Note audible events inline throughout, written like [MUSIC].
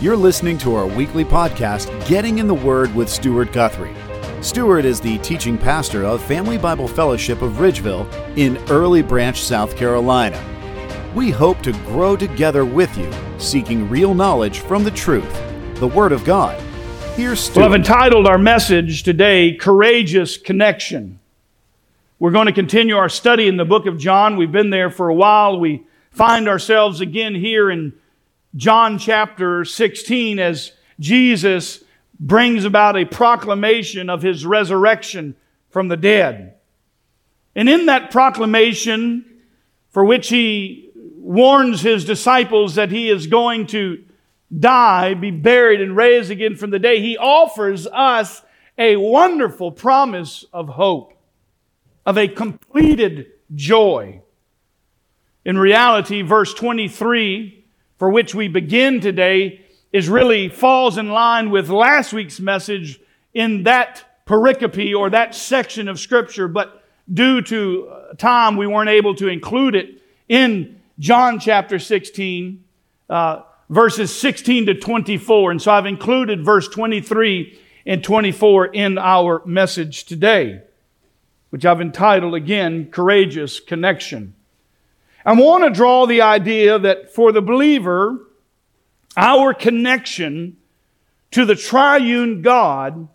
You're listening to our weekly podcast, Getting in the Word with Stuart Guthrie. Stuart is the teaching pastor of Family Bible Fellowship of Ridgeville in Early Branch, South Carolina. We hope to grow together with you, seeking real knowledge from the truth, the Word of God. Here's Stuart. Well, I've entitled our message today, Courageous Connection. We're going to continue our study in the book of John. We've been there for a while. We find ourselves again here in John chapter 16 as Jesus brings about a proclamation of his resurrection from the dead. And in that proclamation, for which he warns his disciples that he is going to die, be buried, and raised again from the day, he offers us a wonderful promise of hope, of a completed joy. In reality, verse 23 for which we begin today is really falls in line with last week's message in that pericope or that section of scripture, but due to time we weren't able to include it in John chapter 16, uh, verses 16 to 24. And so I've included verse 23 and 24 in our message today, which I've entitled again, Courageous Connection. I want to draw the idea that for the believer, our connection to the triune God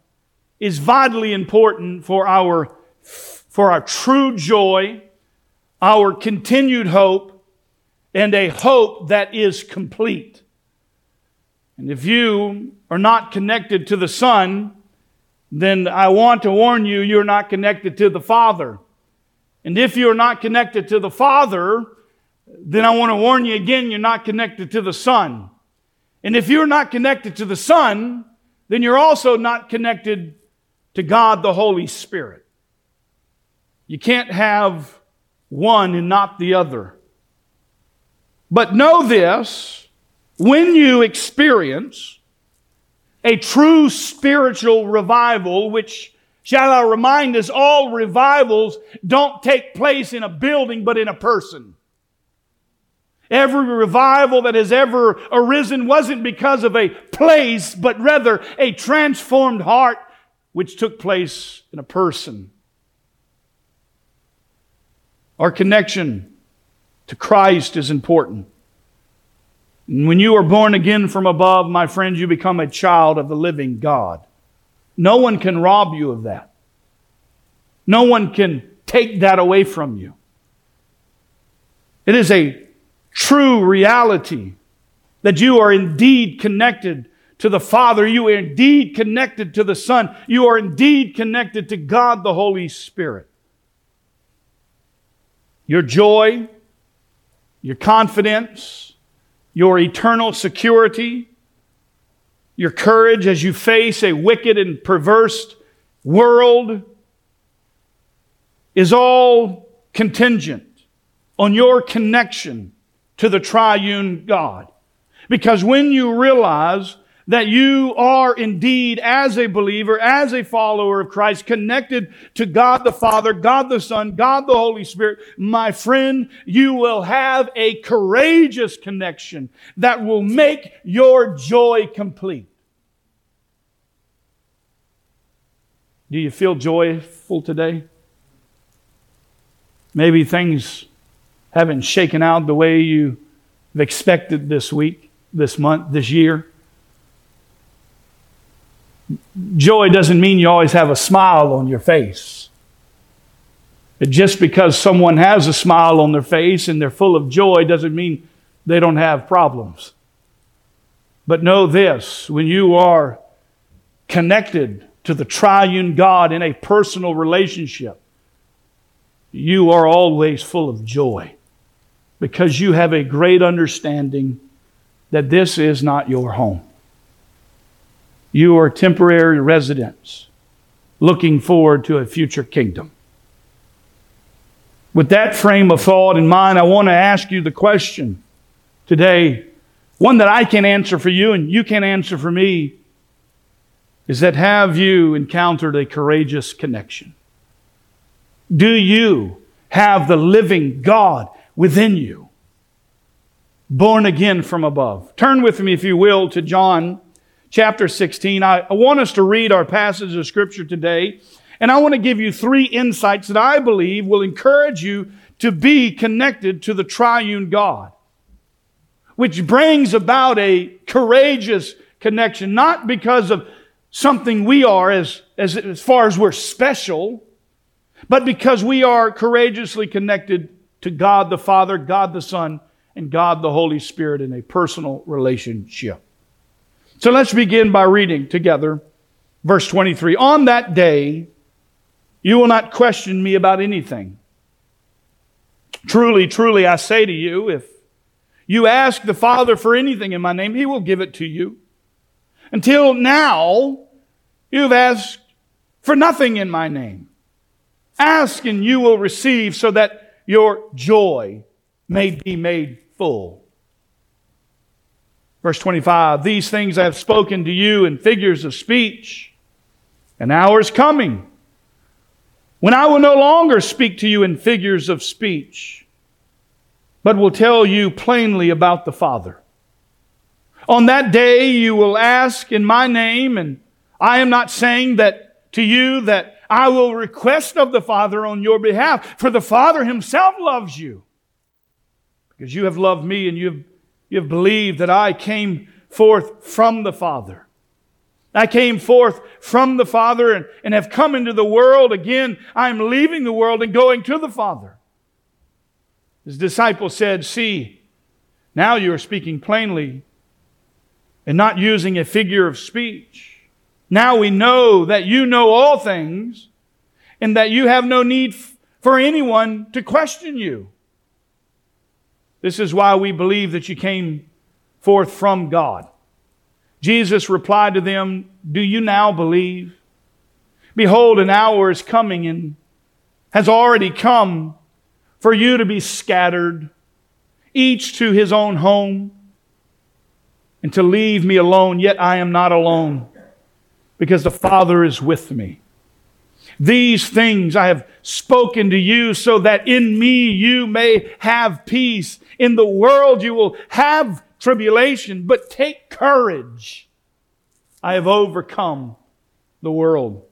is vitally important for our, for our true joy, our continued hope, and a hope that is complete. And if you are not connected to the Son, then I want to warn you, you're not connected to the Father. And if you're not connected to the Father, then I want to warn you again, you're not connected to the Son. And if you're not connected to the Son, then you're also not connected to God the Holy Spirit. You can't have one and not the other. But know this when you experience a true spiritual revival, which shall I remind us, all revivals don't take place in a building, but in a person. Every revival that has ever arisen wasn't because of a place, but rather a transformed heart which took place in a person. Our connection to Christ is important. When you are born again from above, my friends, you become a child of the living God. No one can rob you of that. No one can take that away from you. It is a true reality that you are indeed connected to the Father. You are indeed connected to the Son. You are indeed connected to God the Holy Spirit. Your joy, your confidence, your eternal security, your courage as you face a wicked and perverse world is all contingent on your connection to the triune God. Because when you realize that you are indeed, as a believer, as a follower of Christ, connected to God the Father, God the Son, God the Holy Spirit, my friend, you will have a courageous connection that will make your joy complete. Do you feel joyful today? Maybe things haven't shaken out the way you have expected this week, this month, this year. Joy doesn't mean you always have a smile on your face. But just because someone has a smile on their face and they're full of joy doesn't mean they don't have problems. But know this when you are connected to the triune God in a personal relationship, you are always full of joy because you have a great understanding that this is not your home. You are temporary residents looking forward to a future kingdom. With that frame of thought in mind, I want to ask you the question today, one that I can answer for you and you can answer for me, is that have you encountered a courageous connection? Do you have the living God within you? born again from above. Turn with me, if you will, to John chapter 16. I, I want us to read our passage of Scripture today, and I want to give you three insights that I believe will encourage you to be connected to the triune God, which brings about a courageous connection, not because of something we are as, as, as far as we're special, but because we are courageously connected to God the Father, God the Son, and God the Holy Spirit in a personal relationship. So let's begin by reading together verse 23. On that day, you will not question me about anything. Truly, truly, I say to you, if you ask the Father for anything in my name, he will give it to you. Until now, you've asked for nothing in my name. Ask and you will receive so that your joy may be made full. Verse 25 These things I have spoken to you in figures of speech. An hour is coming when I will no longer speak to you in figures of speech, but will tell you plainly about the Father. On that day you will ask in my name, and I am not saying that to you that I will request of the Father on your behalf, for the Father himself loves you because you have loved me and you have, you have believed that I came forth from the Father. I came forth from the Father and, and have come into the world. Again, I am leaving the world and going to the Father. His disciples said, See, now you are speaking plainly and not using a figure of speech. Now we know that you know all things and that you have no need for anyone to question you. This is why we believe that you came forth from God. Jesus replied to them, Do you now believe? Behold, an hour is coming and has already come for you to be scattered, each to his own home, and to leave me alone. Yet I am not alone, because the Father is with me. These things I have spoken to you so that in me you may have peace. In the world you will have tribulation, but take courage. I have overcome the world.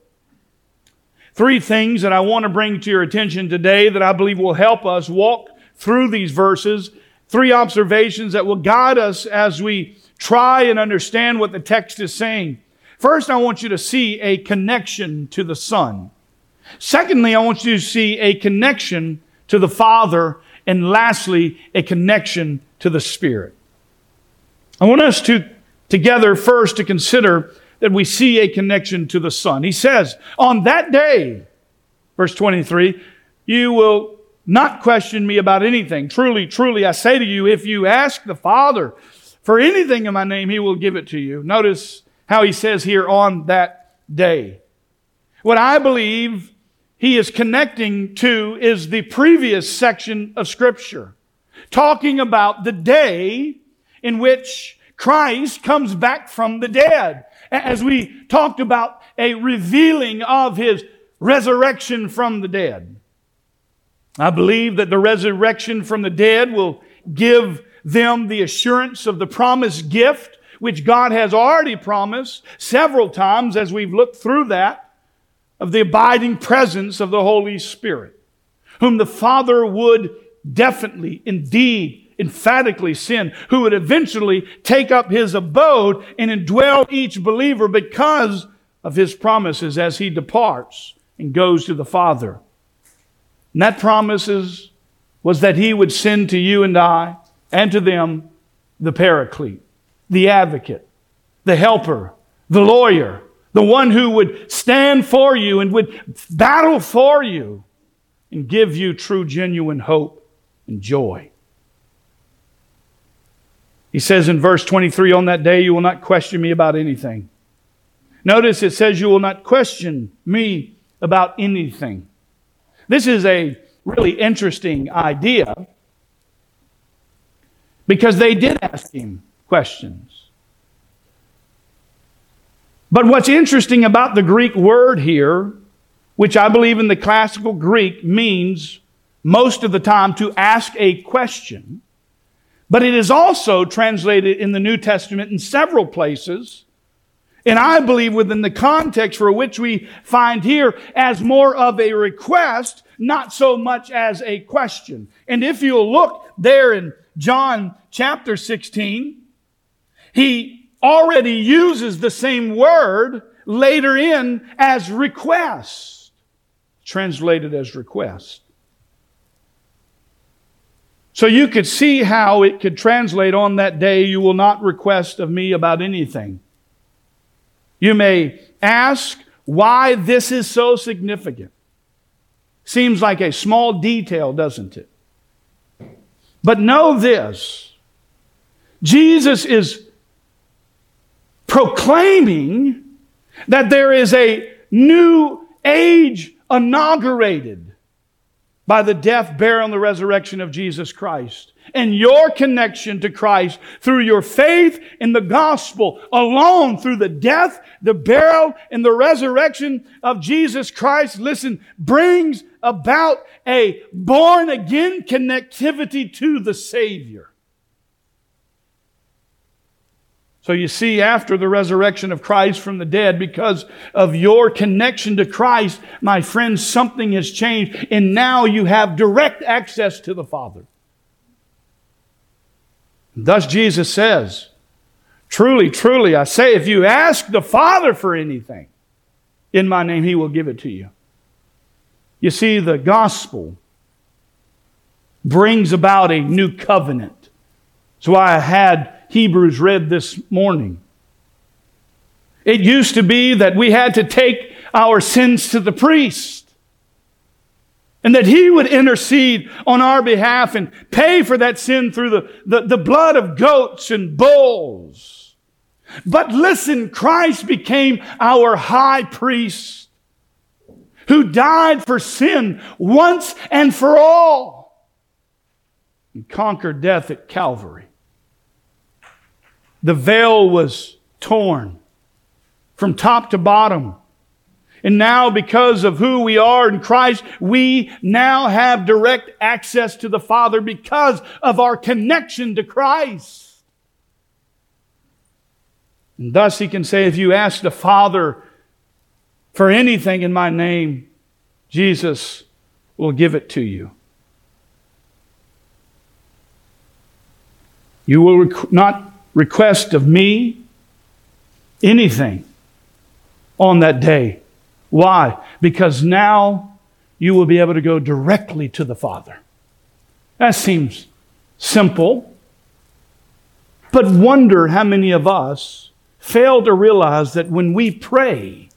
Three things that I want to bring to your attention today that I believe will help us walk through these verses. Three observations that will guide us as we try and understand what the text is saying. First, I want you to see a connection to the Son. Secondly, I want you to see a connection to the Father. And lastly, a connection to the Spirit. I want us to together first to consider that we see a connection to the Son. He says, On that day, verse 23, you will not question me about anything. Truly, truly, I say to you, if you ask the Father for anything in my name, he will give it to you. Notice how he says here on that day. What I believe he is connecting to is the previous section of Scripture, talking about the day in which Christ comes back from the dead. As we talked about a revealing of his resurrection from the dead. I believe that the resurrection from the dead will give them the assurance of the promised gift which God has already promised several times as we've looked through that, of the abiding presence of the Holy Spirit, whom the Father would definitely, indeed, emphatically send, who would eventually take up his abode and indwell each believer because of his promises as he departs and goes to the Father. And that promises was that he would send to you and I and to them the Paraclete the advocate, the helper, the lawyer, the one who would stand for you and would battle for you and give you true, genuine hope and joy. He says in verse 23 On that day you will not question me about anything. Notice it says you will not question me about anything. This is a really interesting idea because they did ask him questions. But what's interesting about the Greek word here, which I believe in the classical Greek means most of the time to ask a question, But it is also translated in the New Testament in several places. And I believe within the context for which we find here as more of a request, not so much as a question. And if you'll look there in John chapter 16, he already uses the same word later in as request, translated as request. So you could see how it could translate on that day, you will not request of me about anything. You may ask why this is so significant. Seems like a small detail, doesn't it? But know this Jesus is proclaiming that there is a new age inaugurated by the death, burial, and the resurrection of Jesus Christ. And your connection to Christ through your faith in the gospel alone, through the death, the burial, and the resurrection of Jesus Christ, listen, brings about a born again connectivity to the Savior. So you see, after the resurrection of Christ from the dead, because of your connection to Christ, my friends, something has changed, and now you have direct access to the Father. Thus Jesus says, Truly, truly, I say, if you ask the Father for anything in my name, he will give it to you. You see, the gospel brings about a new covenant. That's why I had Hebrews read this morning. It used to be that we had to take our sins to the priest and that he would intercede on our behalf and pay for that sin through the, the, the blood of goats and bulls. But listen, Christ became our high priest who died for sin once and for all and conquered death at Calvary the veil was torn from top to bottom. And now, because of who we are in Christ, we now have direct access to the Father because of our connection to Christ. And thus, he can say, if you ask the Father for anything in my name, Jesus will give it to you. You will not request of me anything on that day. Why? Because now you will be able to go directly to the Father. That seems simple, but wonder how many of us fail to realize that when we pray,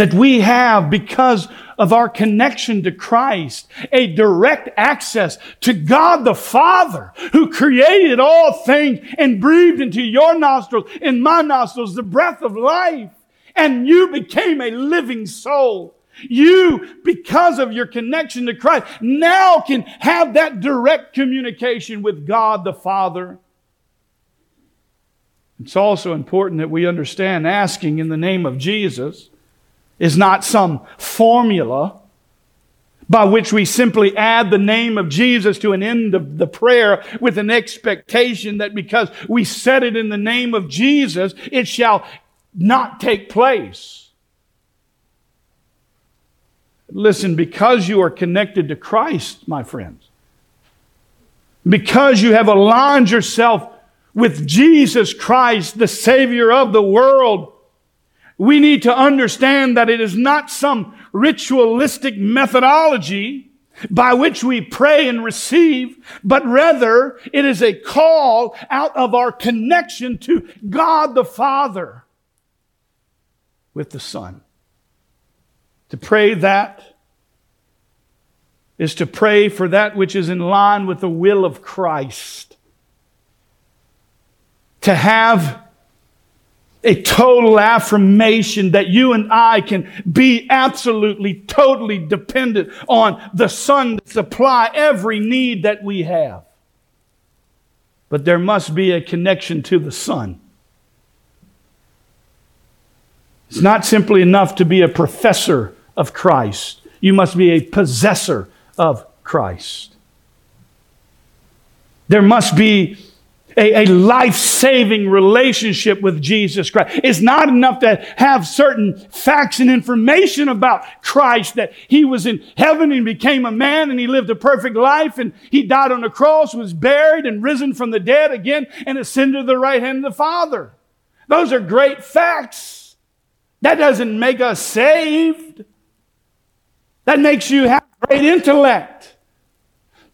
that we have, because of our connection to Christ, a direct access to God the Father, who created all things and breathed into your nostrils, in my nostrils, the breath of life. And you became a living soul. You, because of your connection to Christ, now can have that direct communication with God the Father. It's also important that we understand asking in the name of Jesus is not some formula by which we simply add the name of Jesus to an end of the prayer with an expectation that because we said it in the name of Jesus, it shall not take place. Listen, because you are connected to Christ, my friends, because you have aligned yourself with Jesus Christ, the Savior of the world, we need to understand that it is not some ritualistic methodology by which we pray and receive, but rather it is a call out of our connection to God the Father with the Son. To pray that is to pray for that which is in line with the will of Christ. To have a total affirmation that you and I can be absolutely, totally dependent on the Son to supply every need that we have. But there must be a connection to the Son. It's not simply enough to be a professor of Christ, you must be a possessor of Christ. There must be a, a life saving relationship with Jesus Christ. It's not enough to have certain facts and information about Christ that he was in heaven and became a man and he lived a perfect life and he died on the cross, was buried and risen from the dead again and ascended to the right hand of the Father. Those are great facts. That doesn't make us saved. That makes you have great intellect.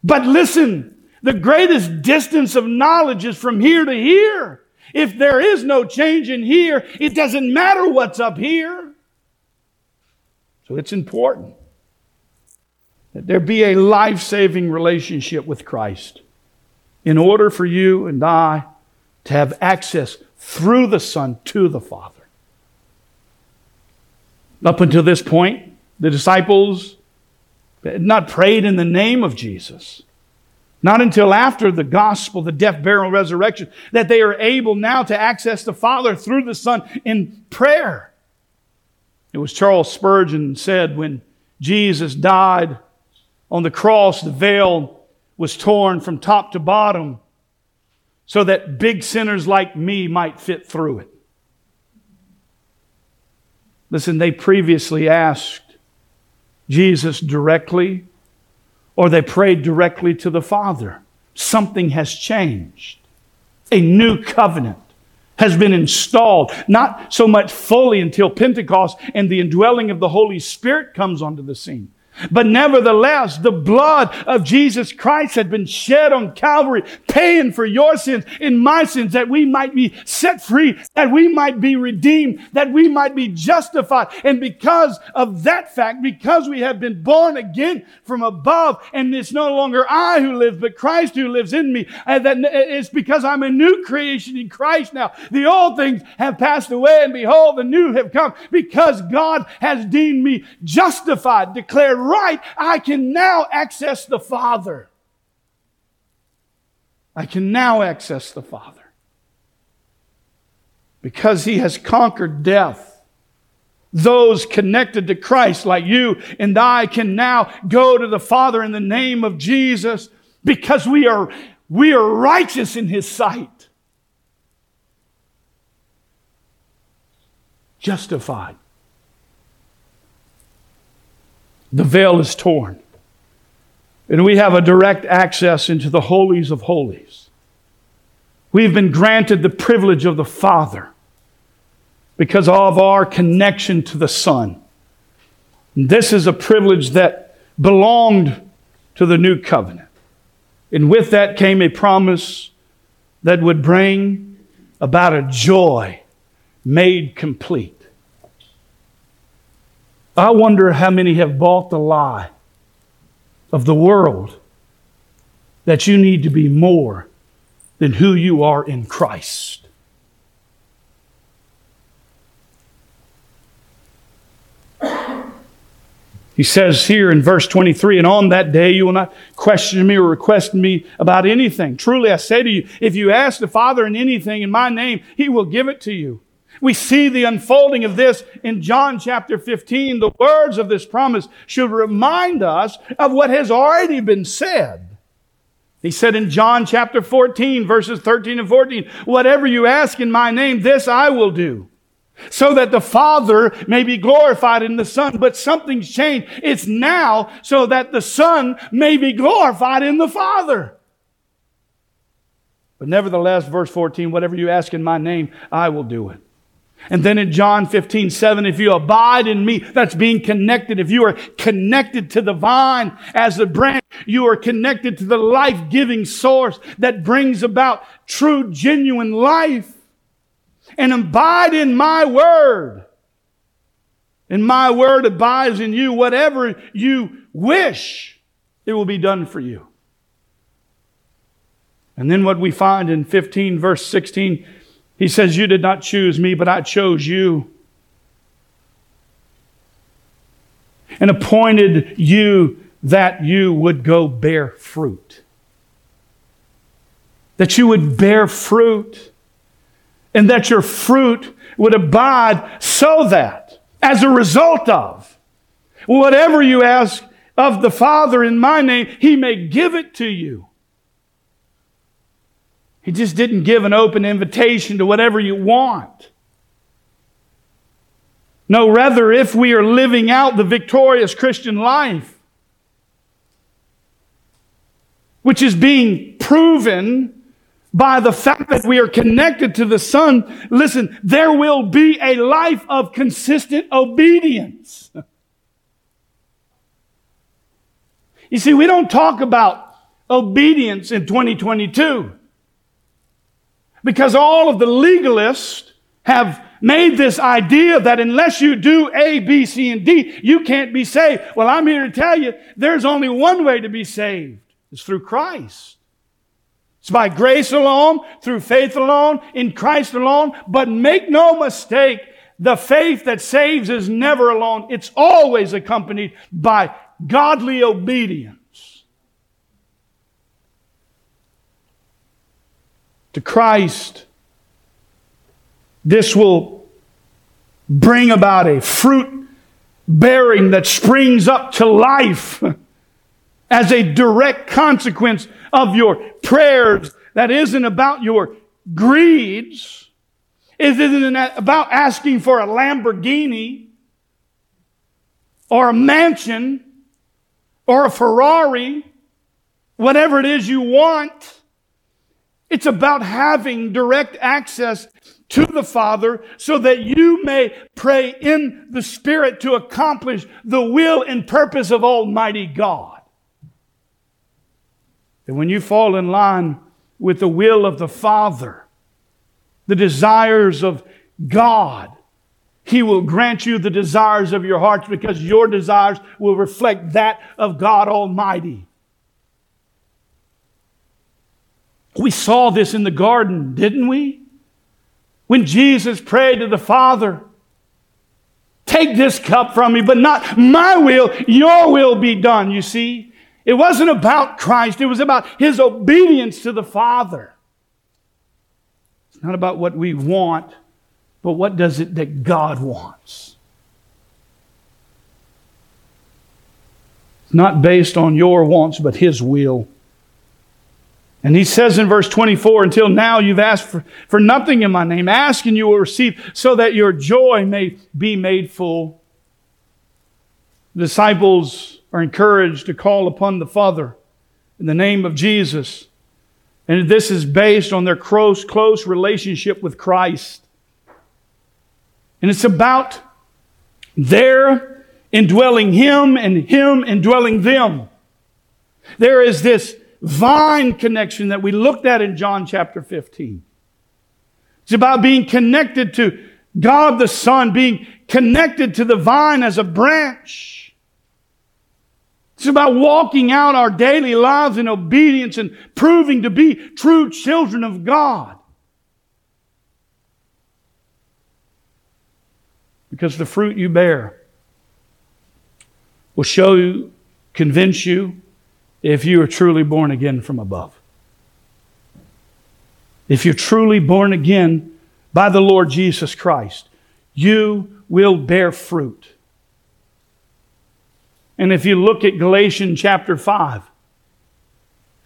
But listen, the greatest distance of knowledge is from here to here. If there is no change in here, it doesn't matter what's up here. So it's important that there be a life saving relationship with Christ in order for you and I to have access through the Son to the Father. Up until this point, the disciples had not prayed in the name of Jesus. Not until after the gospel, the death, burial, resurrection, that they are able now to access the Father through the Son in prayer. It was Charles Spurgeon said when Jesus died on the cross, the veil was torn from top to bottom so that big sinners like me might fit through it. Listen, they previously asked Jesus directly or they prayed directly to the Father. Something has changed. A new covenant has been installed, not so much fully until Pentecost and the indwelling of the Holy Spirit comes onto the scene. But nevertheless, the blood of Jesus Christ had been shed on Calvary, paying for your sins and my sins, that we might be set free, that we might be redeemed, that we might be justified. And because of that fact, because we have been born again from above, and it's no longer I who live, but Christ who lives in me, and that it's because I'm a new creation in Christ now. The old things have passed away, and behold, the new have come, because God has deemed me justified, declared right, I can now access the Father. I can now access the Father. Because he has conquered death. Those connected to Christ, like you and I, can now go to the Father in the name of Jesus because we are, we are righteous in his sight. Justified. The veil is torn. And we have a direct access into the holies of holies. We've been granted the privilege of the Father because of our connection to the Son. And this is a privilege that belonged to the new covenant. And with that came a promise that would bring about a joy made complete. I wonder how many have bought the lie of the world that you need to be more than who you are in Christ. He says here in verse 23, and on that day you will not question me or request me about anything. Truly I say to you, if you ask the Father in anything in my name, he will give it to you. We see the unfolding of this in John chapter 15. The words of this promise should remind us of what has already been said. He said in John chapter 14, verses 13 and 14, Whatever you ask in my name, this I will do, so that the Father may be glorified in the Son. But something's changed. It's now so that the Son may be glorified in the Father. But nevertheless, verse 14, whatever you ask in my name, I will do it. And then in John 15, 7, if you abide in me, that's being connected. If you are connected to the vine as a branch, you are connected to the life giving source that brings about true, genuine life. And abide in my word. And my word abides in you. Whatever you wish, it will be done for you. And then what we find in 15, verse 16, he says, You did not choose me, but I chose you. And appointed you that you would go bear fruit. That you would bear fruit. And that your fruit would abide so that, as a result of, whatever you ask of the Father in my name, He may give it to you. He just didn't give an open invitation to whatever you want. No, rather, if we are living out the victorious Christian life, which is being proven by the fact that we are connected to the Son, listen, there will be a life of consistent obedience. You see, we don't talk about obedience in 2022 because all of the legalists have made this idea that unless you do A, B, C, and D, you can't be saved. Well, I'm here to tell you there's only one way to be saved. It's through Christ. It's by grace alone, through faith alone, in Christ alone. But make no mistake, the faith that saves is never alone. It's always accompanied by godly obedience to Christ. This will bring about a fruit bearing that springs up to life [LAUGHS] as a direct consequence of your prayers that isn't about your greeds. It isn't about asking for a Lamborghini or a mansion or a Ferrari, whatever it is you want. It's about having direct access to the Father so that you may pray in the Spirit to accomplish the will and purpose of Almighty God. And when you fall in line with the will of the Father, the desires of God, he will grant you the desires of your hearts because your desires will reflect that of God Almighty. We saw this in the garden, didn't we? When Jesus prayed to the Father, Take this cup from me, but not my will, your will be done. You see, it wasn't about Christ, it was about his obedience to the Father. It's not about what we want but what does it that God wants? It's not based on your wants, but His will. And he says in verse 24, until now you've asked for, for nothing in my name. Ask and you will receive so that your joy may be made full. The disciples are encouraged to call upon the Father in the name of Jesus. And this is based on their close, close relationship with Christ. And it's about their indwelling Him and Him indwelling them. There is this vine connection that we looked at in John chapter 15. It's about being connected to God the Son, being connected to the vine as a branch. It's about walking out our daily lives in obedience and proving to be true children of God. Because the fruit you bear will show you, convince you, if you are truly born again from above. If you're truly born again by the Lord Jesus Christ, you will bear fruit. And if you look at Galatians chapter 5,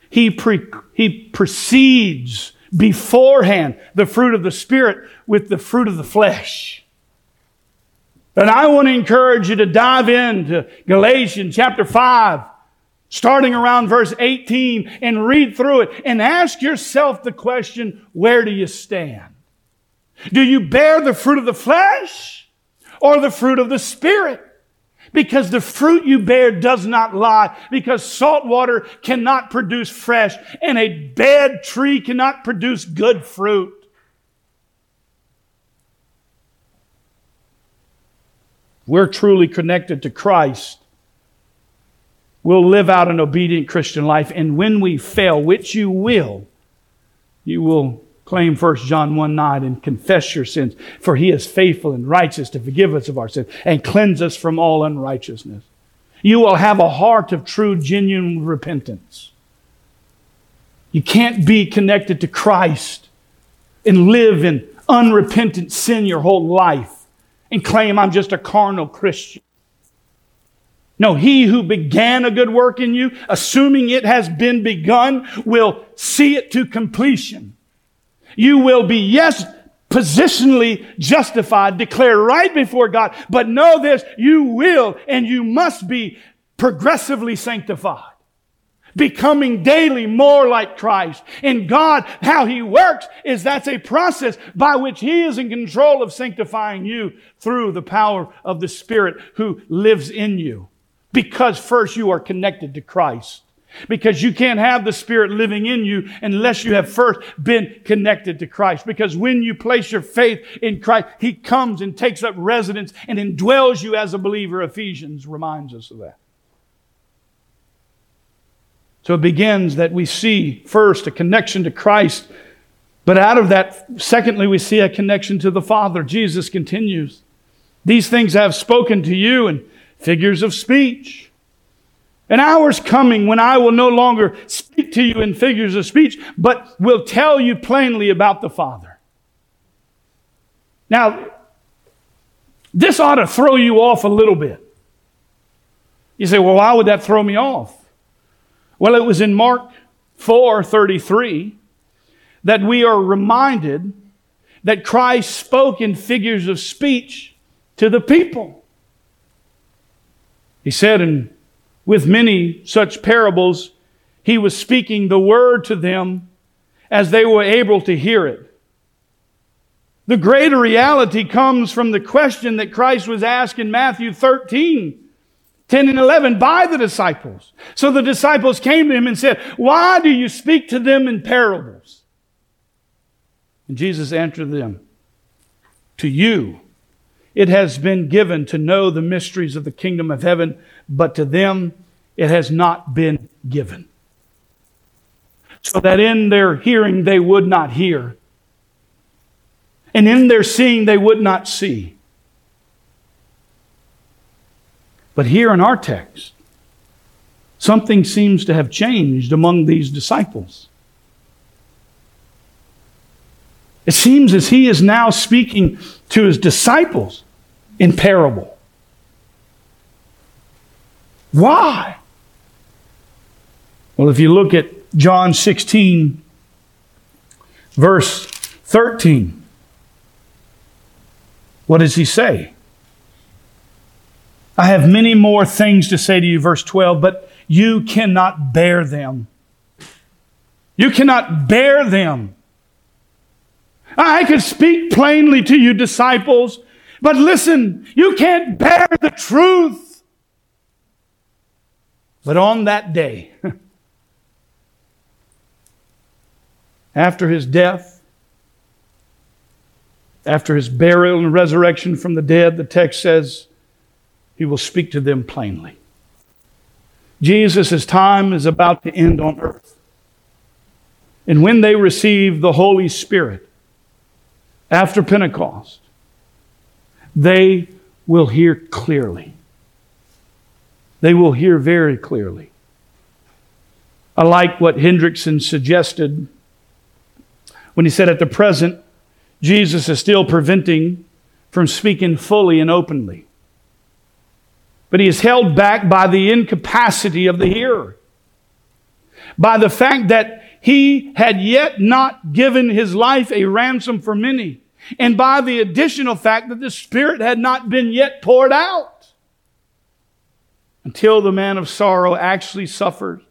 he, pre- he precedes beforehand the fruit of the Spirit with the fruit of the flesh. And I want to encourage you to dive into Galatians chapter 5, starting around verse 18, and read through it and ask yourself the question where do you stand? Do you bear the fruit of the flesh or the fruit of the Spirit? Because the fruit you bear does not lie, because salt water cannot produce fresh, and a bad tree cannot produce good fruit. we're truly connected to Christ, we'll live out an obedient Christian life. And when we fail, which you will, you will claim 1 John 1 9 and confess your sins, for he is faithful and righteous to forgive us of our sins and cleanse us from all unrighteousness. You will have a heart of true, genuine repentance. You can't be connected to Christ and live in unrepentant sin your whole life and claim I'm just a carnal Christian. No, he who began a good work in you, assuming it has been begun, will see it to completion You will be, yes, positionally justified, declared right before God, but know this, you will and you must be progressively sanctified becoming daily more like Christ. And God, how He works is that's a process by which He is in control of sanctifying you through the power of the Spirit who lives in you. Because first you are connected to Christ. Because you can't have the Spirit living in you unless you have first been connected to Christ. Because when you place your faith in Christ, He comes and takes up residence and indwells you as a believer. Ephesians reminds us of that. So it begins that we see first a connection to Christ, but out of that, secondly, we see a connection to the Father. Jesus continues. These things I have spoken to you in figures of speech. An hour's coming when I will no longer speak to you in figures of speech, but will tell you plainly about the Father. Now, this ought to throw you off a little bit. You say, well, why would that throw me off? Well, it was in Mark 4:33 that we are reminded that Christ spoke in figures of speech to the people. He said, and with many such parables, he was speaking the word to them as they were able to hear it. The greater reality comes from the question that Christ was asked in Matthew 13 10 and 11 by the disciples. So the disciples came to him and said, Why do you speak to them in parables? And Jesus answered them, To you it has been given to know the mysteries of the kingdom of heaven, but to them it has not been given. So that in their hearing they would not hear, and in their seeing they would not see But here in our text, something seems to have changed among these disciples. It seems as he is now speaking to his disciples in parable. Why? Well, if you look at John 16, verse 13, what does he say? I have many more things to say to you, verse 12, but you cannot bear them. You cannot bear them. I could speak plainly to you, disciples, but listen, you can't bear the truth. But on that day, [LAUGHS] after his death, after his burial and resurrection from the dead, the text says, he will speak to them plainly. Jesus' time is about to end on earth. And when they receive the Holy Spirit after Pentecost, they will hear clearly. They will hear very clearly. I like what Hendriksen suggested when he said, at the present, Jesus is still preventing from speaking fully and openly but he is held back by the incapacity of the hearer, by the fact that he had yet not given his life a ransom for many, and by the additional fact that the Spirit had not been yet poured out until the man of sorrow actually suffered,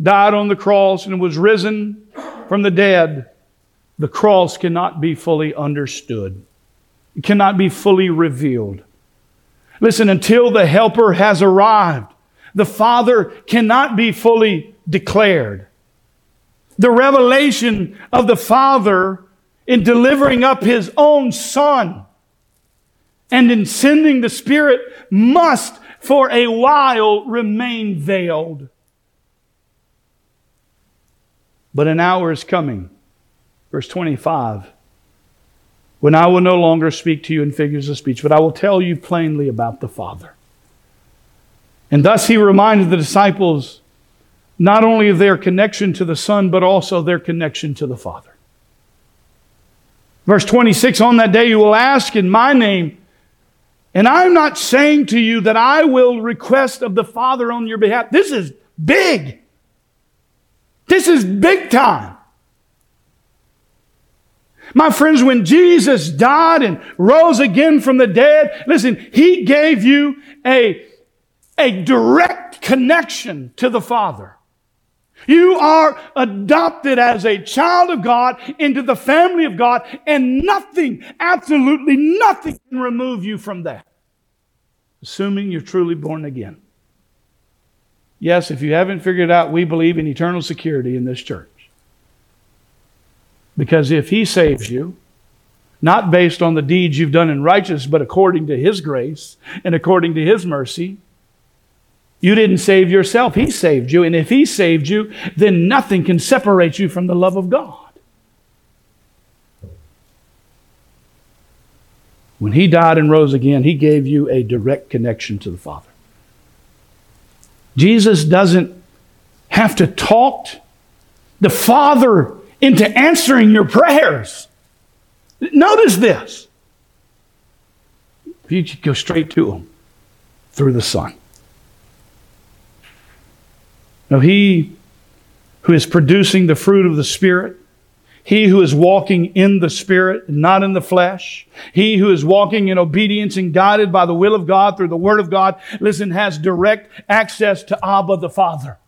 died on the cross, and was risen from the dead. The cross cannot be fully understood. It cannot be fully revealed. Listen, until the helper has arrived, the Father cannot be fully declared. The revelation of the Father in delivering up his own Son and in sending the Spirit must for a while remain veiled. But an hour is coming. Verse 25 when I will no longer speak to you in figures of speech, but I will tell you plainly about the Father. And thus he reminded the disciples not only of their connection to the Son, but also their connection to the Father. Verse 26 On that day you will ask in my name, and I'm not saying to you that I will request of the Father on your behalf. This is big. This is big time. My friends, when Jesus died and rose again from the dead, listen, He gave you a, a direct connection to the Father. You are adopted as a child of God into the family of God, and nothing, absolutely nothing can remove you from that. Assuming you're truly born again. Yes, if you haven't figured out, we believe in eternal security in this church. Because if He saves you, not based on the deeds you've done in righteousness, but according to His grace and according to His mercy, you didn't save yourself. He saved you. And if He saved you, then nothing can separate you from the love of God. When He died and rose again, He gave you a direct connection to the Father. Jesus doesn't have to talk the Father into answering your prayers. Notice this. You go straight to Him through the Son. No, he who is producing the fruit of the Spirit, he who is walking in the Spirit, not in the flesh, he who is walking in obedience and guided by the will of God through the Word of God, listen, has direct access to Abba the Father.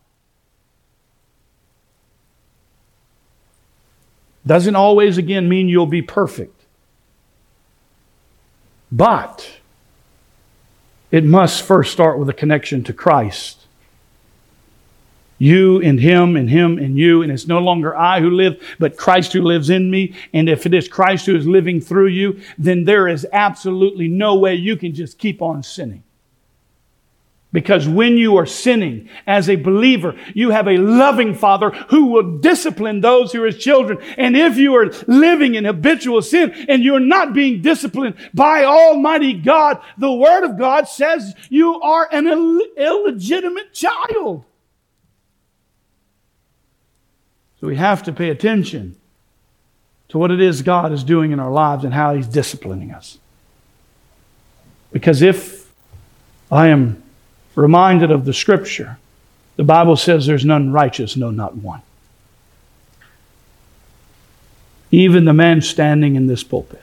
Doesn't always, again, mean you'll be perfect. But it must first start with a connection to Christ you and him and him and you. And it's no longer I who live, but Christ who lives in me. And if it is Christ who is living through you, then there is absolutely no way you can just keep on sinning. Because when you are sinning as a believer, you have a loving Father who will discipline those who are his children. And if you are living in habitual sin and you're not being disciplined by Almighty God, the Word of God says you are an Ill- illegitimate child. So we have to pay attention to what it is God is doing in our lives and how He's disciplining us. Because if I am reminded of the scripture, the Bible says there's none righteous, no, not one. Even the man standing in this pulpit.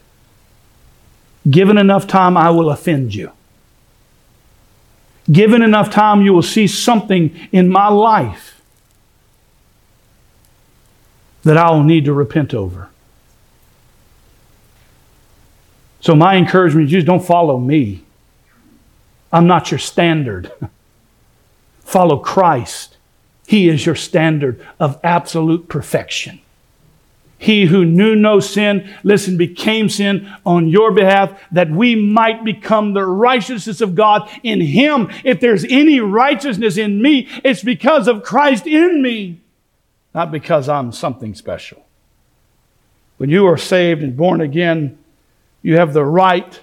Given enough time, I will offend you. Given enough time, you will see something in my life that I will need to repent over. So, my encouragement is don't follow me. I'm not your standard. [LAUGHS] follow Christ. He is your standard of absolute perfection. He who knew no sin, listen, became sin on your behalf that we might become the righteousness of God in Him. If there's any righteousness in me, it's because of Christ in me not because I'm something special. When you are saved and born again, you have the right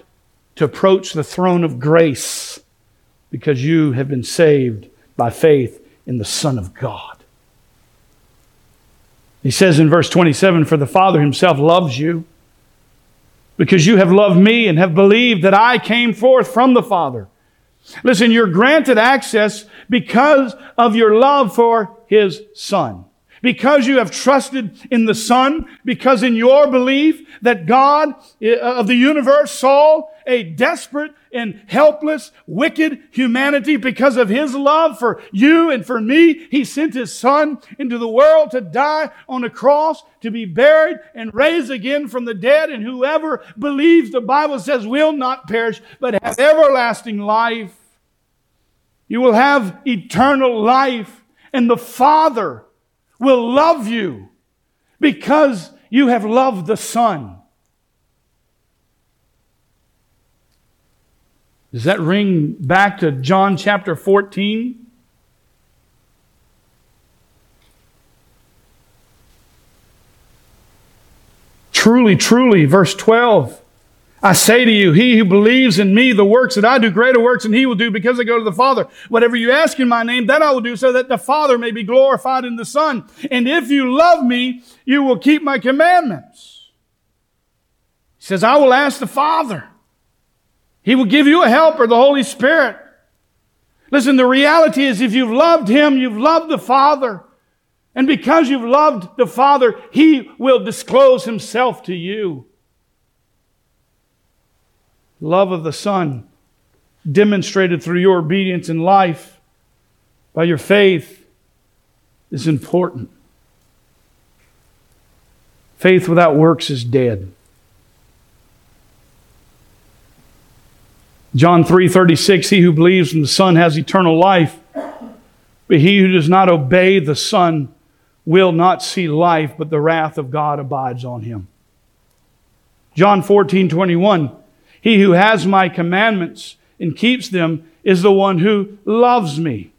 to approach the throne of grace because you have been saved by faith in the Son of God. He says in verse 27 For the Father himself loves you because you have loved me and have believed that I came forth from the Father. Listen, you're granted access because of your love for his Son because you have trusted in the Son, because in your belief that God uh, of the universe saw a desperate and helpless, wicked humanity because of His love for you and for me. He sent His Son into the world to die on a cross, to be buried and raised again from the dead. And whoever believes, the Bible says, will not perish, but have everlasting life. You will have eternal life. And the Father will love you because you have loved the Son. Does that ring back to John chapter 14? Truly, truly, verse 12. I say to you, he who believes in me, the works that I do, greater works than he will do because I go to the Father. Whatever you ask in my name, that I will do so that the Father may be glorified in the Son. And if you love me, you will keep my commandments. He says, I will ask the Father. He will give you a helper, the Holy Spirit. Listen, the reality is if you've loved him, you've loved the Father. And because you've loved the Father, He will disclose Himself to you. Love of the Son, demonstrated through your obedience in life by your faith, is important. Faith without works is dead. John 3:36 He who believes in the Son has eternal life but he who does not obey the Son will not see life but the wrath of God abides on him. John 14:21 He who has my commandments and keeps them is the one who loves me.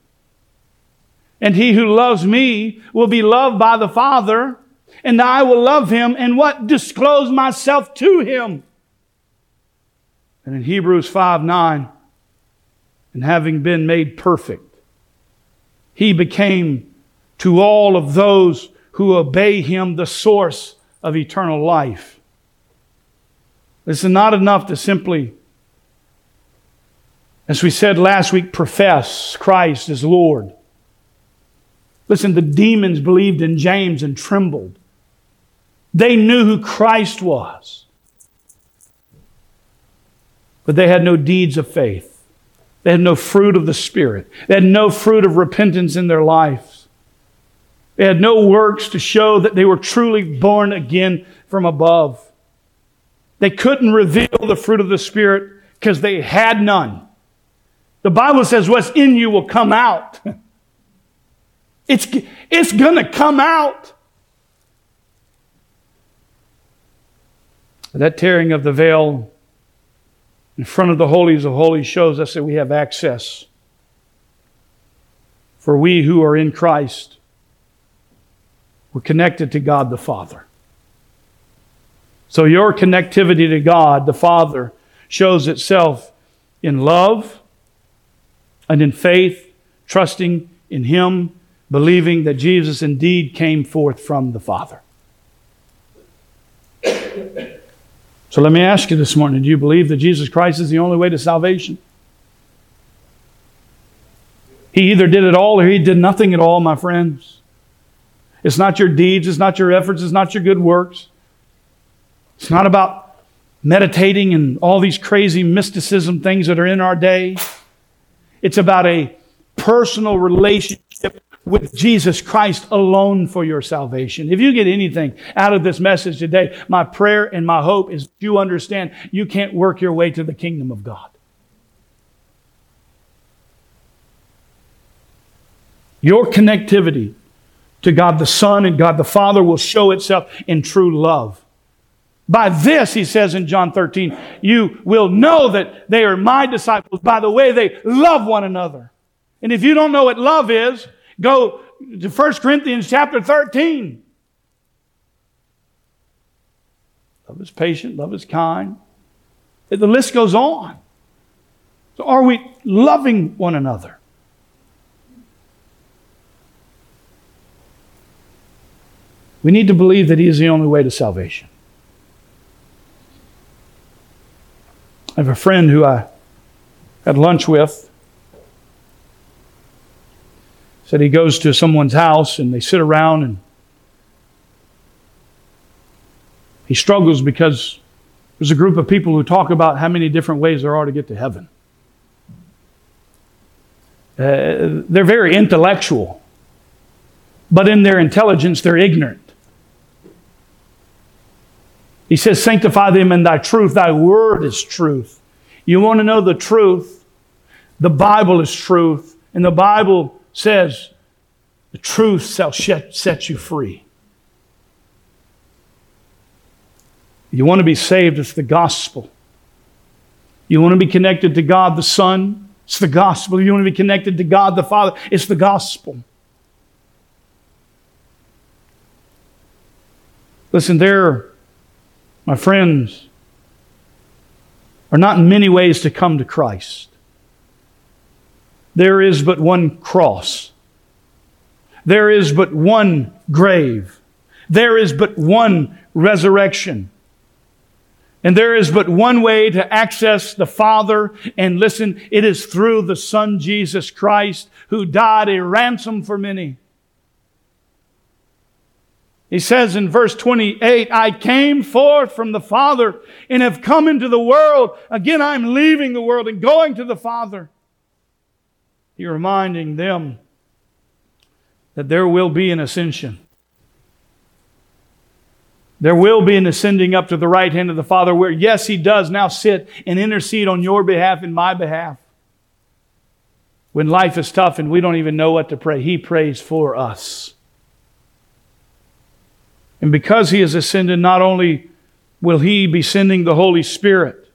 And he who loves me will be loved by the Father, and I will love him and what? Disclose myself to him. And in Hebrews 5 9, and having been made perfect, he became to all of those who obey him the source of eternal life. This is not enough to simply, as we said last week, profess Christ as Lord. Listen, the demons believed in James and trembled. They knew who Christ was but they had no deeds of faith. They had no fruit of the Spirit. They had no fruit of repentance in their lives. They had no works to show that they were truly born again from above. They couldn't reveal the fruit of the Spirit because they had none. The Bible says what's in you will come out. [LAUGHS] It's, it's going to come out. That tearing of the veil in front of the holies of holies shows us that we have access. For we who are in Christ, we're connected to God the Father. So your connectivity to God the Father shows itself in love and in faith, trusting in Him, believing that Jesus indeed came forth from the Father. So let me ask you this morning do you believe that Jesus Christ is the only way to salvation? He either did it all or he did nothing at all, my friends. It's not your deeds, it's not your efforts, it's not your good works. It's not about meditating and all these crazy mysticism things that are in our day. It's about a personal relationship with Jesus Christ alone for your salvation. If you get anything out of this message today, my prayer and my hope is you understand you can't work your way to the kingdom of God. Your connectivity to God the Son and God the Father will show itself in true love. By this, he says in John 13, you will know that they are my disciples by the way they love one another. And if you don't know what love is, Go to 1 Corinthians chapter 13. Love is patient, love is kind. The list goes on. So, are we loving one another? We need to believe that He is the only way to salvation. I have a friend who I had lunch with said he goes to someone's house and they sit around and he struggles because there's a group of people who talk about how many different ways there are to get to heaven. Uh, they're very intellectual, but in their intelligence, they're ignorant. He says, Sanctify them in thy truth. Thy word is truth. You want to know the truth? The Bible is truth. And the Bible says, The truth shall set you free. You want to be saved, it's the gospel. You want to be connected to God the Son, it's the gospel. You want to be connected to God the Father, it's the gospel. Listen, there, my friends, are not in many ways to come to Christ. There is but one cross. There is but one grave. There is but one resurrection. And there is but one way to access the Father. And listen, it is through the Son Jesus Christ who died a ransom for many. He says in verse 28, I came forth from the Father and have come into the world. Again, I'm leaving the world and going to the Father. He's reminding them that there will be an ascension. There will be an ascending up to the right hand of the Father, where, yes, He does now sit and intercede on your behalf and my behalf. When life is tough and we don't even know what to pray, He prays for us. And because He has ascended, not only will He be sending the Holy Spirit,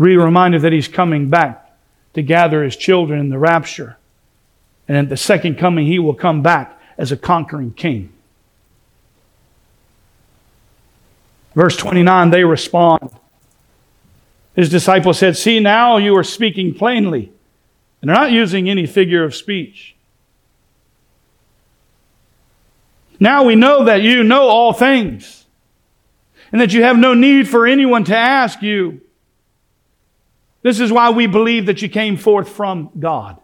be reminded that He's coming back to gather His children in the rapture. And at the second coming, He will come back as a conquering king. Verse 29, they respond. His disciples said, See, now you are speaking plainly. And they're not using any figure of speech. Now we know that you know all things and that you have no need for anyone to ask you. This is why we believe that you came forth from God.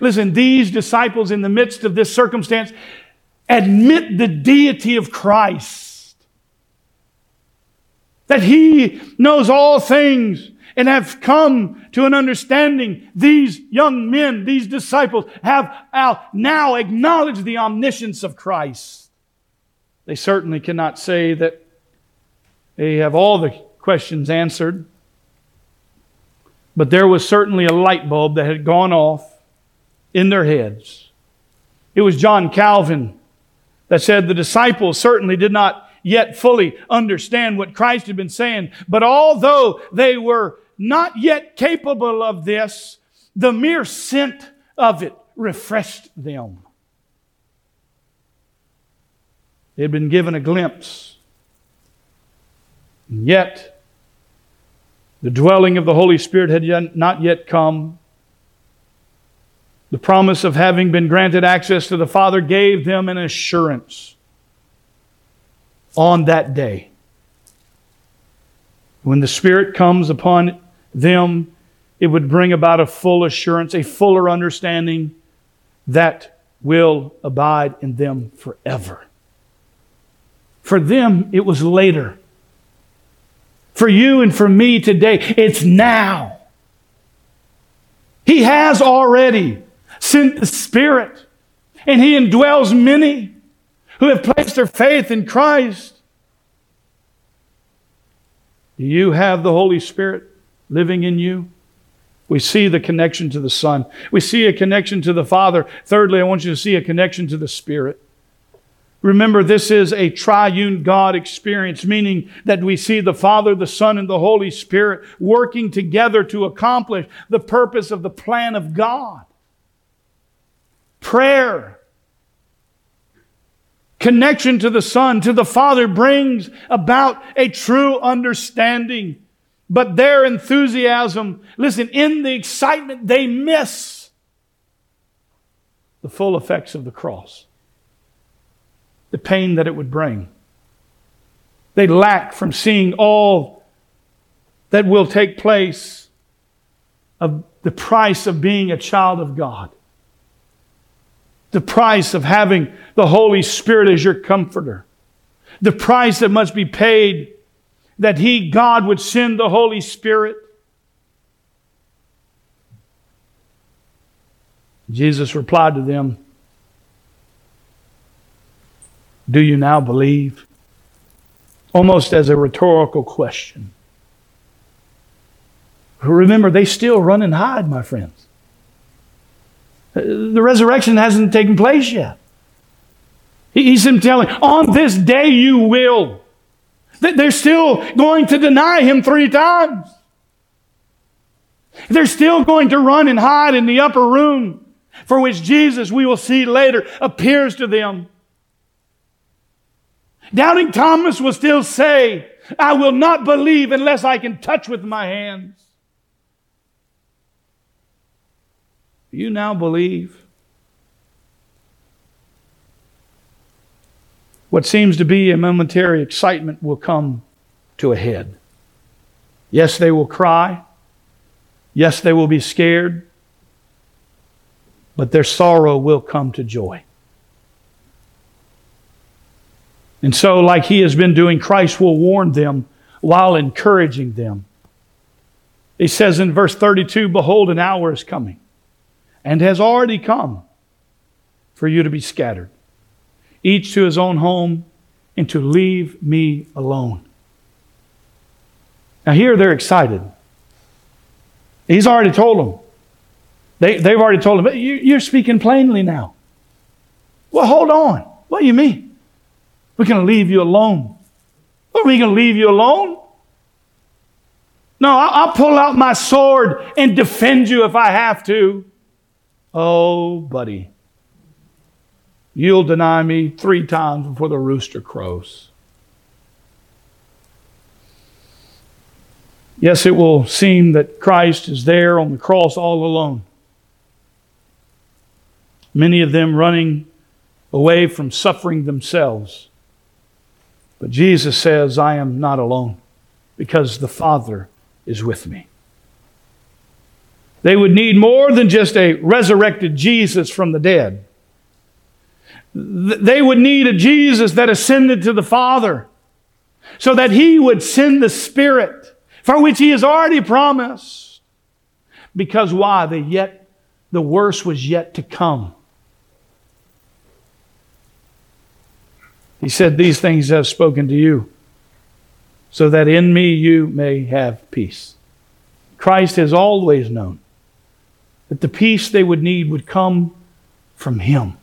Listen, these disciples, in the midst of this circumstance, admit the deity of Christ. That He knows all things and have come to an understanding. These young men, these disciples, have now acknowledged the omniscience of Christ. They certainly cannot say that they have all the questions answered, but there was certainly a light bulb that had gone off in their heads. It was John Calvin that said the disciples certainly did not yet fully understand what Christ had been saying, but although they were not yet capable of this, the mere scent of it refreshed them. They had been given a glimpse. And yet, the dwelling of the Holy Spirit had not yet come. The promise of having been granted access to the Father gave them an assurance on that day. When the Spirit comes upon them, it would bring about a full assurance, a fuller understanding that will abide in them forever. For them, it was later. For you and for me today, it's now. He has already sent the Spirit, and He indwells many who have placed their faith in Christ. Do you have the Holy Spirit living in you? We see the connection to the Son. We see a connection to the Father. Thirdly, I want you to see a connection to the Spirit. Remember, this is a triune God experience, meaning that we see the Father, the Son, and the Holy Spirit working together to accomplish the purpose of the plan of God prayer, connection to the Son, to the Father brings about a true understanding. But their enthusiasm, listen, in the excitement, they miss the full effects of the cross, the pain that it would bring. They lack from seeing all that will take place of the price of being a child of God the price of having the Holy Spirit as your comforter, the price that must be paid that He, God, would send the Holy Spirit. Jesus replied to them, Do you now believe? Almost as a rhetorical question. Remember, they still run and hide, my friends. The resurrection hasn't taken place yet. He's him telling, on this day you will. They're still going to deny him three times. They're still going to run and hide in the upper room for which Jesus, we will see later, appears to them. Doubting Thomas will still say, I will not believe unless I can touch with my hands. You now believe? What seems to be a momentary excitement will come to a head. Yes, they will cry. Yes, they will be scared. but their sorrow will come to joy. And so, like he has been doing, Christ will warn them while encouraging them. He says in verse 32 Behold, an hour is coming and has already come for you to be scattered, each to his own home, and to leave me alone. Now, here they're excited. He's already told them. They, they've already told him, you, you're speaking plainly now. Well, hold on. What do you mean? We're going to leave you alone. Are we going to leave you alone? No, I'll pull out my sword and defend you if I have to. Oh, buddy. You'll deny me three times before the rooster crows. Yes, it will seem that Christ is there on the cross all alone many of them running away from suffering themselves. But Jesus says, I am not alone because the Father is with me. They would need more than just a resurrected Jesus from the dead. They would need a Jesus that ascended to the Father so that He would send the Spirit for which He has already promised. Because why? The yet the worst was yet to come. He said, These things I have spoken to you, so that in me you may have peace. Christ has always known that the peace they would need would come from Him,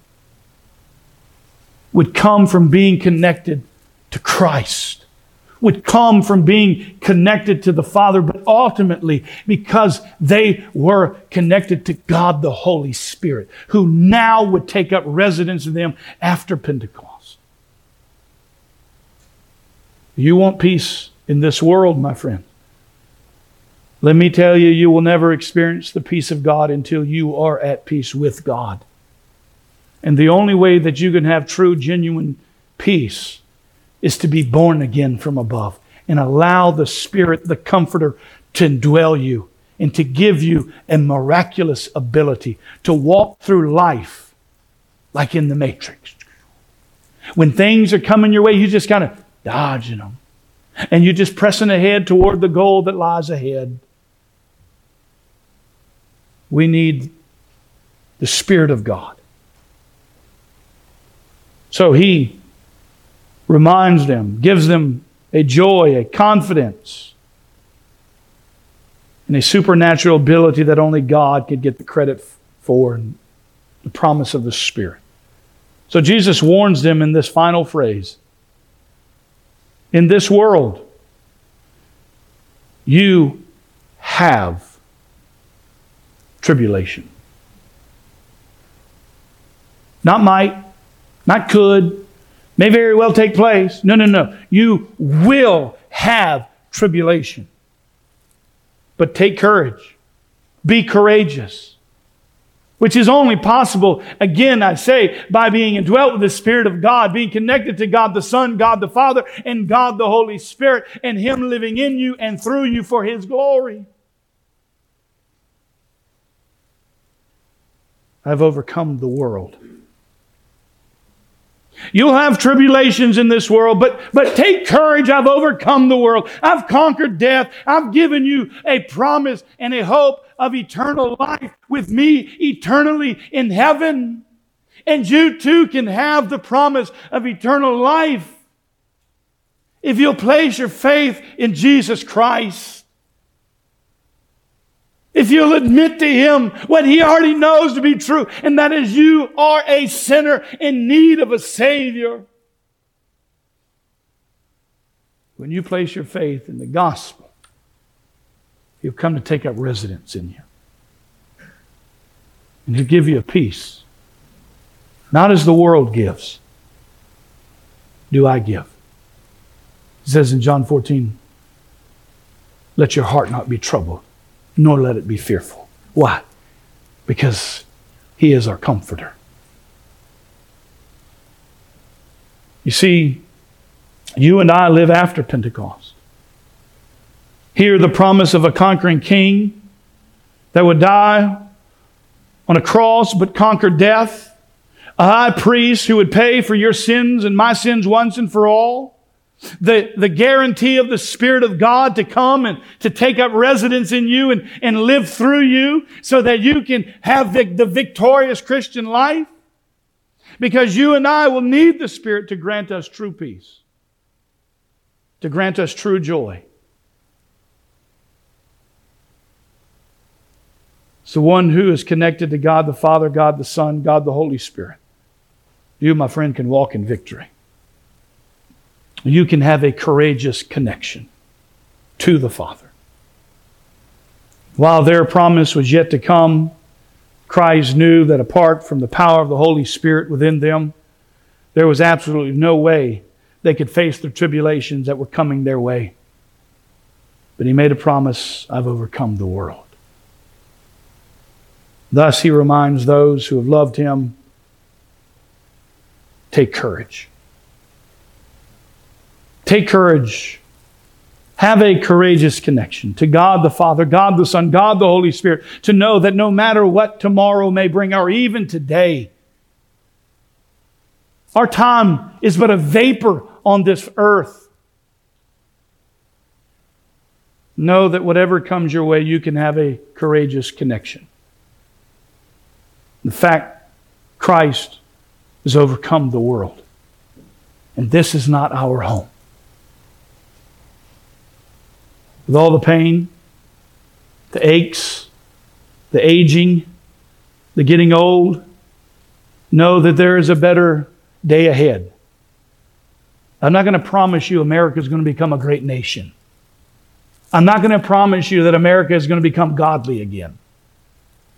would come from being connected to Christ, would come from being connected to the Father, but ultimately because they were connected to God the Holy Spirit, who now would take up residence in them after Pentecost. You want peace in this world, my friend. Let me tell you, you will never experience the peace of God until you are at peace with God. And the only way that you can have true, genuine peace is to be born again from above and allow the Spirit, the Comforter, to indwell you and to give you a miraculous ability to walk through life like in the Matrix. When things are coming your way, you just kind of dodging them. And you're just pressing ahead toward the goal that lies ahead. We need the Spirit of God. So he reminds them, gives them a joy, a confidence, and a supernatural ability that only God could get the credit for, and the promise of the Spirit. So Jesus warns them in this final phrase in this world, you have tribulation. Not might, not could, may very well take place. No, no, no. You will have tribulation. But take courage. Be courageous which is only possible, again, I say, by being indwelt with the Spirit of God, being connected to God the Son, God the Father, and God the Holy Spirit, and Him living in you and through you for His glory. I've overcome the world. You'll have tribulations in this world, but, but take courage. I've overcome the world. I've conquered death. I've given you a promise and a hope of eternal life with me eternally in heaven. And you too can have the promise of eternal life if you'll place your faith in Jesus Christ. If you'll admit to Him what He already knows to be true, and that is you are a sinner in need of a Savior. When you place your faith in the gospel, He'll come to take up residence in you. And He'll give you a peace. Not as the world gives, do I give. It says in John 14, let your heart not be troubled nor let it be fearful. Why? Because He is our comforter. You see, you and I live after Pentecost. Hear the promise of a conquering king that would die on a cross but conquer death, a high priest who would pay for your sins and my sins once and for all, the, the guarantee of the Spirit of God to come and to take up residence in you and, and live through you so that you can have the, the victorious Christian life. Because you and I will need the Spirit to grant us true peace, to grant us true joy. It's the one who is connected to God the Father, God the Son, God the Holy Spirit. You, my friend, can walk in victory. You can have a courageous connection to the Father. While their promise was yet to come, Christ knew that apart from the power of the Holy Spirit within them, there was absolutely no way they could face the tribulations that were coming their way. But he made a promise I've overcome the world. Thus, he reminds those who have loved him take courage. Take courage have a courageous connection to God the Father, God the Son, God the Holy Spirit, to know that no matter what tomorrow may bring, or even today, our time is but a vapor on this earth. Know that whatever comes your way, you can have a courageous connection. In fact, Christ has overcome the world. And this is not our home. With all the pain, the aches, the aging, the getting old, know that there is a better day ahead. I'm not going to promise you America is going to become a great nation. I'm not going to promise you that America is going to become godly again.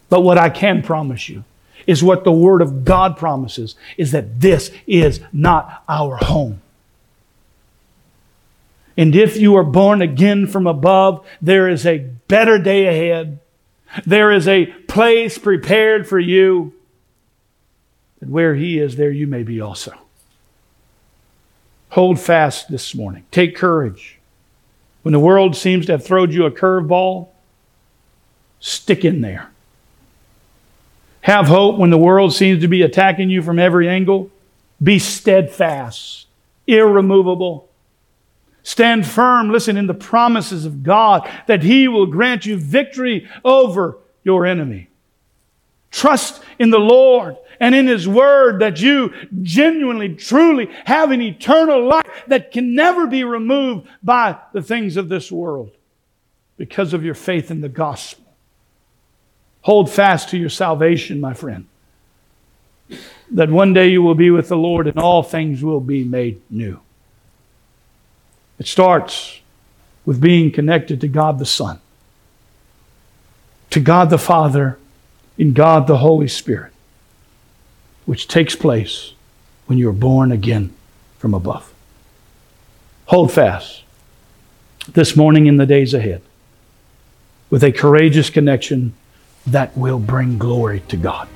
But what I can promise you is what the Word of God promises is that this is not our home. And if you are born again from above, there is a better day ahead. There is a place prepared for you. And where He is, there you may be also. Hold fast this morning. Take courage. When the world seems to have thrown you a curveball, stick in there. Have hope when the world seems to be attacking you from every angle. Be steadfast, irremovable Stand firm, listen, in the promises of God that He will grant you victory over your enemy. Trust in the Lord and in His Word that you genuinely, truly have an eternal life that can never be removed by the things of this world because of your faith in the gospel. Hold fast to your salvation, my friend, that one day you will be with the Lord and all things will be made new. It starts with being connected to God the Son, to God the Father, in God the Holy Spirit, which takes place when you are born again from above. Hold fast this morning in the days ahead with a courageous connection that will bring glory to God.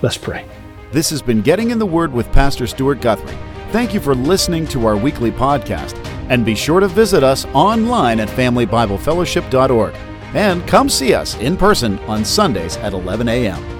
Let's pray. This has been Getting in the Word with Pastor Stuart Guthrie. Thank you for listening to our weekly podcast. And be sure to visit us online at FamilyBibleFellowship.org. And come see us in person on Sundays at 11 a.m.